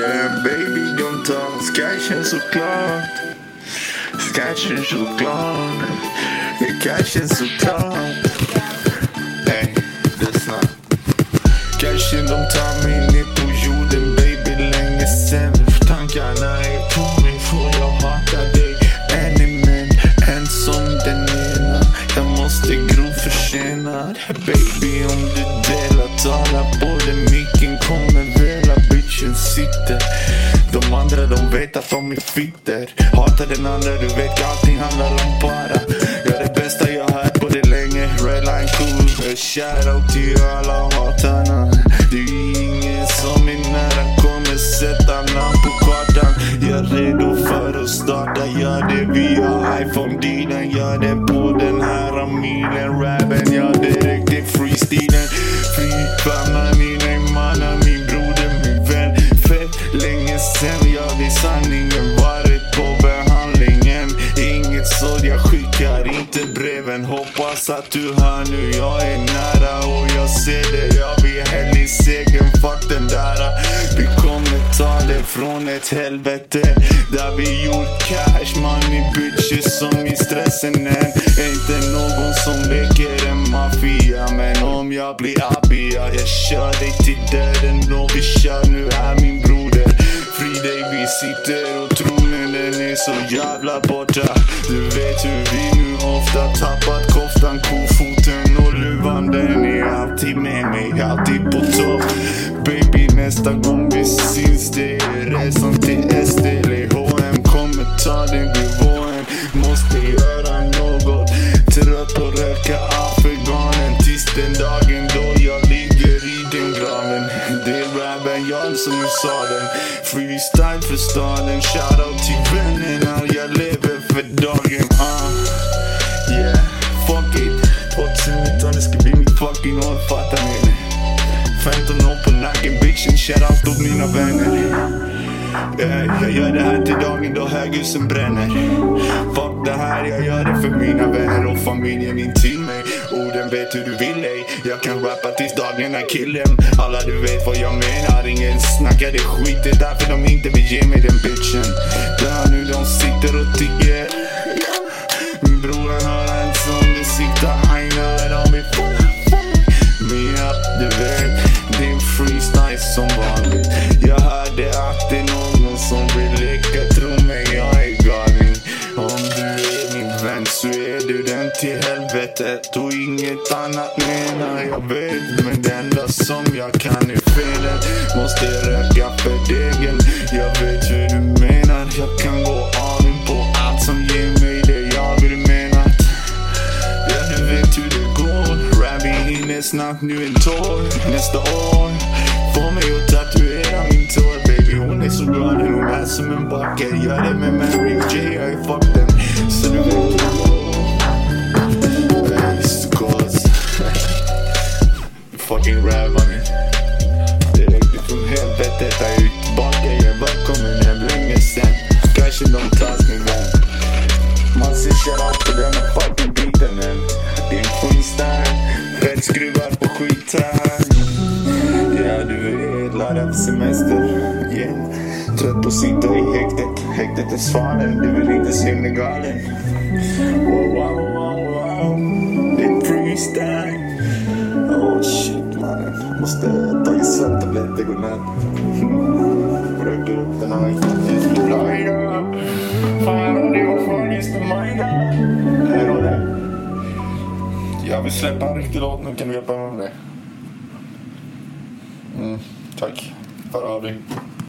Baby don't talk Cashen såklart. Cashen såklart. Cashen såklart. Ey, lyssna. Cashen de tar mig ner på jorden baby länge sen. Tankarna är på mig för jag hatar dig? En är män, en som den ena? Jag måste gro försenad Baby om du delar tala andra de min fitter Hatar den andra du vet allting handlar om para. Jag är det bästa jag hört på det länge. Redline cool Shoutout till alla hatarna. Det är ingen som är nära kommer sätta namn på kartan. Jag är redo för att starta Gör det via iPhone-dealen Gör det på den här milen. Rappen, ja direkt i freestilen. Hoppas att du hör nu, jag är nära och jag ser det. Jag blir hellre i segern, fuck den där. Vi kommer ta det från ett helvete. Där vi gjort cash, money, bitches som i stressen. Än Inte någon som leker en maffia. Men om jag blir abia, jag kör dig till döden. Och vi kör nu här min broder. Fri dig, vi sitter och tronen den är så jävla borta. Du vet hur vi nu ofta tappar alltid på topp. Baby nästa gång vi syns det är resan till SD eller H&M kommer ta den nivån. Måste göra något. Trött på röka afghanen Tills den dagen då jag ligger i den graven. Det är rappen jag som sa den Freestyle för staden. Shoutout till vännerna. Jag lever för dagen. Uh. Yeah, mina vänner. Eh, jag gör det här till dagen då höghusen bränner. Fuck det här, jag gör det för mina vänner och familjen intill mig. Orden vet hur du vill ej Jag kan rappa tills dagen är killen. Alla du vet vad jag menar Ingen snackar det skit, det är därför de inte vill ge mig den bitchen. Helvetet Och inget annat menar jag vet. Men det enda som jag kan är felet. Måste röka för degen. Jag vet hur du menar. Jag kan gå all in på allt som ger mig det jag vill mena. Ja, du vet hur det går. Rabbi hinner snabbt nu en tår. Nästa år Får mig att tatuera min tår. Baby hon är så glad, hon är som en bucket. Gör det med Mary J, jag är fucked. Detta ut. Är tillbaka Jag är välkommen hem länge sen? Kanske de tas min vän man ser shoutout på denna fucking beaten än. Det är en freestyle Rätt skruvar på skiten. Ja du vet, laddad för semester. Yeah. Trött på att sitta i häktet. Häktet är svanen, du vill inte se mig galen. Wow, wow, wow, Måste ta i sömntabletter godnatt Röker upp den här Hejdå Fan om det var maj Hejdå det Jag vill släppa en riktig låt nu, kan du hjälpa mig med det? Mm, tack. Hör av dig.